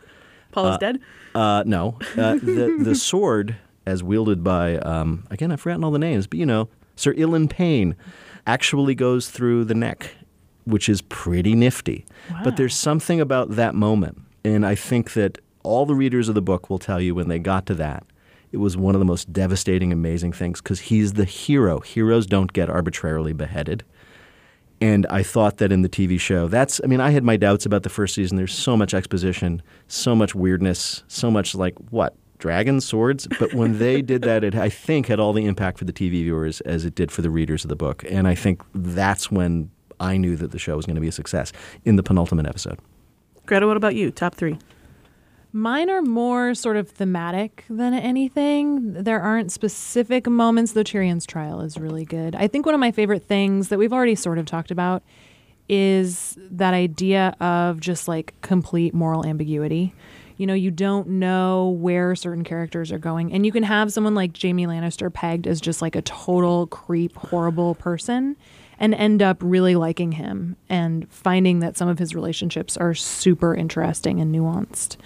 Speaker 3: Paul is
Speaker 4: uh,
Speaker 3: dead?
Speaker 4: Uh, no. Uh, the, the sword, as wielded by, um, again, I've forgotten all the names, but you know, Sir Ilyn Payne, actually goes through the neck, which is pretty nifty. But there's something about that moment. And I think that all the readers of the book will tell you when they got to that, it was one of the most devastating, amazing things because he's the hero. Heroes don't get arbitrarily beheaded. And I thought that in the TV show, that's, I mean, I had my doubts about the first season. There's so much exposition, so much weirdness, so much like, what, dragons, swords? But when they did that, it, I think, had all the impact for the TV viewers as it did for the readers of the book. And I think that's when I knew that the show was going to be a success in the penultimate episode.
Speaker 3: Greta, what about you? Top three.
Speaker 2: Mine are more sort of thematic than anything. There aren't specific moments, though Tyrion's trial is really good. I think one of my favorite things that we've already sort of talked about is that idea of just like complete moral ambiguity. You know, you don't know where certain characters are going. And you can have someone like Jaime Lannister pegged as just like a total creep, horrible person and end up really liking him and finding that some of his relationships are super interesting and nuanced.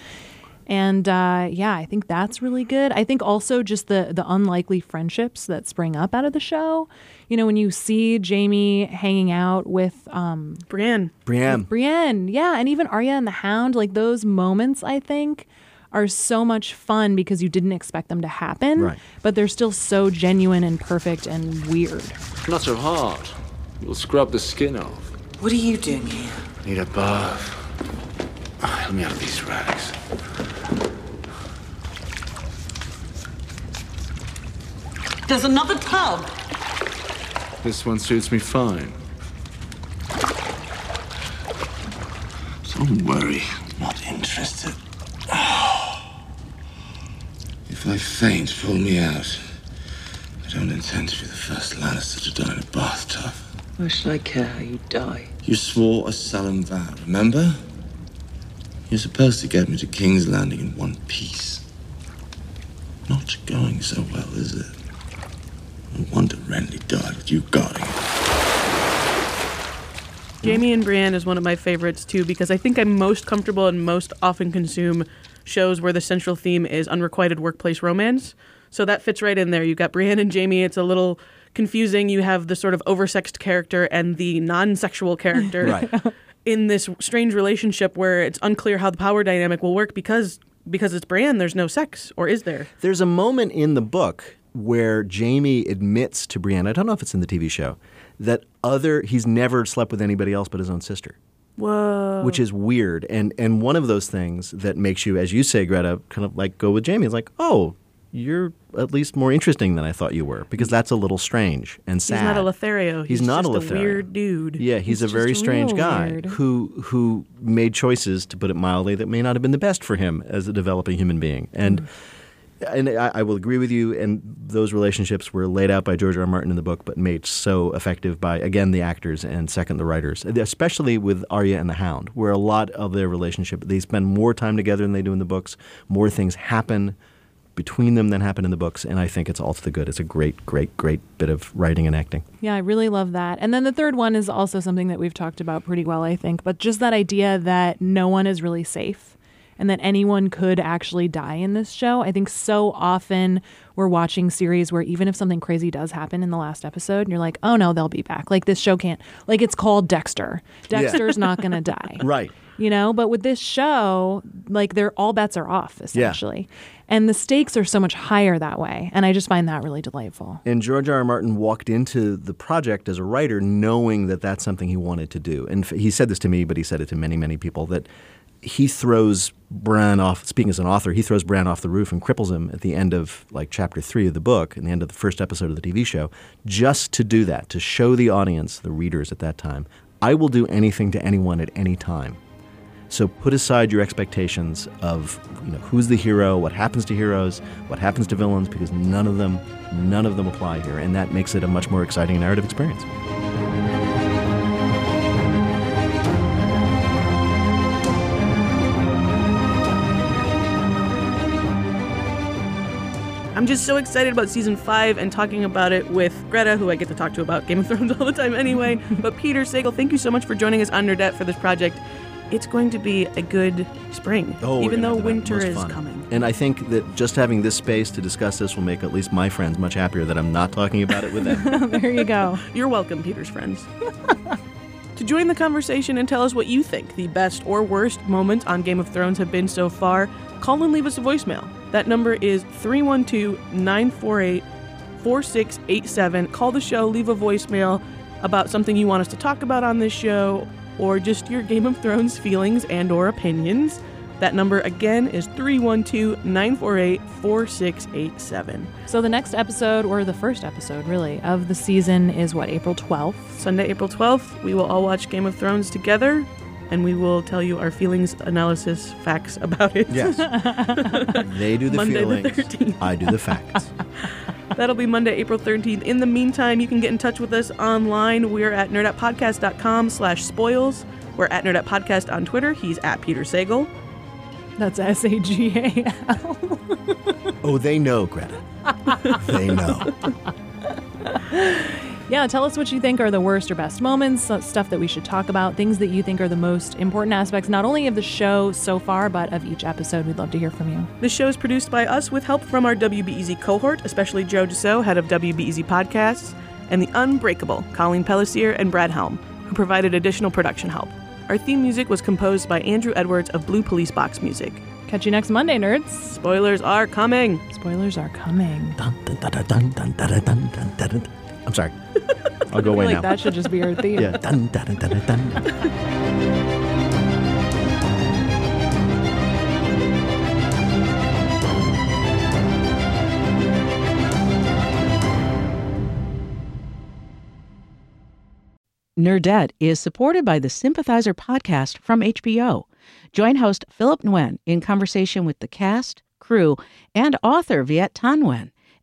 Speaker 2: And uh, yeah, I think that's really good. I think also just the the unlikely friendships that spring up out of the show. You know, when you see Jaime hanging out with um,
Speaker 3: Brienne,
Speaker 4: Brienne,
Speaker 2: Brienne, yeah, and even Arya and the Hound, like those moments, I think are so much fun because you didn't expect them to happen,
Speaker 4: Right.
Speaker 2: but they're still so genuine and perfect and weird.
Speaker 12: Not so hard. We'll scrub the skin off.
Speaker 14: What are you doing here?
Speaker 10: Need a bath. Let me out of these rags.
Speaker 14: There's another tub.
Speaker 12: This one suits me fine.
Speaker 10: Don't worry, not interested. If I faint, pull me out. I don't intend to be the first Lannister to die in a bathtub.
Speaker 14: Why should I care how you die?
Speaker 10: You swore a solemn vow, remember? You're supposed to get me to King's Landing in one piece. Not going so well, is it? No wonder died with you guarding it.
Speaker 3: Jaime and Brienne is one of my favorites too because I think I'm most comfortable and most often consume shows where the central theme is unrequited workplace romance. So that fits right in there. You've got Brienne and Jaime. It's a little confusing. You have the sort of oversexed character and the non-sexual character
Speaker 4: Right.
Speaker 3: in this strange relationship where it's unclear how the power dynamic will work because because it's Brienne. There's no sex, or is there?
Speaker 4: There's a moment in the book where Jaime admits to Brienne, I don't know if it's in the TV show, that other he's never slept with anybody else but his own sister.
Speaker 3: Whoa.
Speaker 4: Which is weird. And and one of those things that makes you, as you say, Greta, kind of like go with Jaime. It's like, oh, you're at least more interesting than I thought you were, because that's a little strange and sad.
Speaker 3: He's not a Lothario.
Speaker 4: He's, not
Speaker 3: just
Speaker 4: a Lothario.
Speaker 3: weird dude.
Speaker 4: Yeah, he's,
Speaker 2: He's
Speaker 4: a very strange guy
Speaker 2: weird.
Speaker 4: who who made choices, to put it mildly, that may not have been the best for him as a developing human being. And mm. And I, I will agree with you. And those relationships were laid out by George R. R. Martin in the book, but made so effective by again the actors and second the writers, especially with Arya and the Hound, where a lot of their relationship they spend more time together than they do in the books. More things happen between them than happen in the books, and I think it's all to the good. It's a great, great, great bit of writing and acting.
Speaker 2: Yeah, I really love that. And then the third one is also something that we've talked about pretty well, I think, but just that idea that no one is really safe and that anyone could actually die in this show. I think so often we're watching series where even if something crazy does happen in the last episode, and you're like, oh no, they'll be back. Like this show can't, like it's called Dexter.
Speaker 4: Yeah.
Speaker 2: Dexter's not going to die.
Speaker 4: Right.
Speaker 2: You know, but with this show, like they're all bets are off essentially. And the stakes are so much higher that way. And I just find that really delightful.
Speaker 4: And George R. R. Martin walked into the project as a writer knowing that that's something he wanted to do. And f- he said this to me, but he said it to many, many people that he throws Bran off, speaking as an author, he throws Bran off the roof and cripples him at the end of like chapter three of the book and the end of the first episode of the TV show, just to do that, to show the audience, the readers at that time, I will do anything to anyone at any time. So put aside your expectations of you know who's the hero, what happens to heroes, what happens to villains, because none of them, none of them apply here, and that makes it a much more exciting narrative experience.
Speaker 3: I'm just so excited about season five and talking about it with Greta, who I get to talk to about Game of Thrones all the time anyway. but Peter Sagal, thank you so much for joining us on Nerdette for this project. It's going to be a good spring,
Speaker 4: Oh,
Speaker 3: even though winter is
Speaker 4: fun.
Speaker 3: coming.
Speaker 4: And I think that just having this space to discuss this will make at least my friends much happier that I'm not talking about it with them.
Speaker 2: there you go.
Speaker 3: You're welcome, Peter's friends. to join the conversation and tell us what you think the best or worst moments on Game of Thrones have been so far, call and leave us a voicemail. That number is 312 948 4687. Call the show, leave a voicemail about something you want us to talk about on this show or just your Game of Thrones feelings and or opinions. That number again is 312 948 4687.
Speaker 2: So the next episode, or the first episode really, of the season is what, April 12th?
Speaker 3: Sunday, April 12th, we will all watch Game of Thrones together and we will tell you our feelings, analysis, facts about it.
Speaker 4: Yes. they do the
Speaker 3: Monday the
Speaker 4: feelings,
Speaker 3: 13th.
Speaker 4: I do the facts.
Speaker 3: That'll be Monday, April 13th. In the meantime, you can get in touch with us online. We're at nerdettepodcast.com slash spoils. We're at Nerdette Podcast on Twitter. He's at Peter Sagal.
Speaker 2: That's S A G A L.
Speaker 4: oh, they know, Greta. they know.
Speaker 2: Yeah, tell us what you think are the worst or best moments, uh, stuff that we should talk about, things that you think are the most important aspects, not only of the show so far, but of each episode. We'd love to hear from you.
Speaker 3: This show is produced by us with help from our WBEZ cohort, especially Joe DeCeault, head of WBEZ Podcasts, and the unbreakable Colleen Pellissier and Brad Helm, who provided additional production help. Our theme music was composed by Andrew Edwards of Blue Police Box Music.
Speaker 2: Catch you next Monday, nerds.
Speaker 3: Spoilers are coming.
Speaker 2: Spoilers are coming.
Speaker 4: Dun, dun, dun, I'm sorry. I'll go away
Speaker 2: feel
Speaker 4: now.
Speaker 2: that should just be our theme.
Speaker 4: yeah. Dun, dun, dun, dun, dun.
Speaker 15: Nerdette is supported by the Sympathizer podcast from HBO. Join host Philip Nguyen in conversation with the cast, crew, and author Viet Thanh Nguyen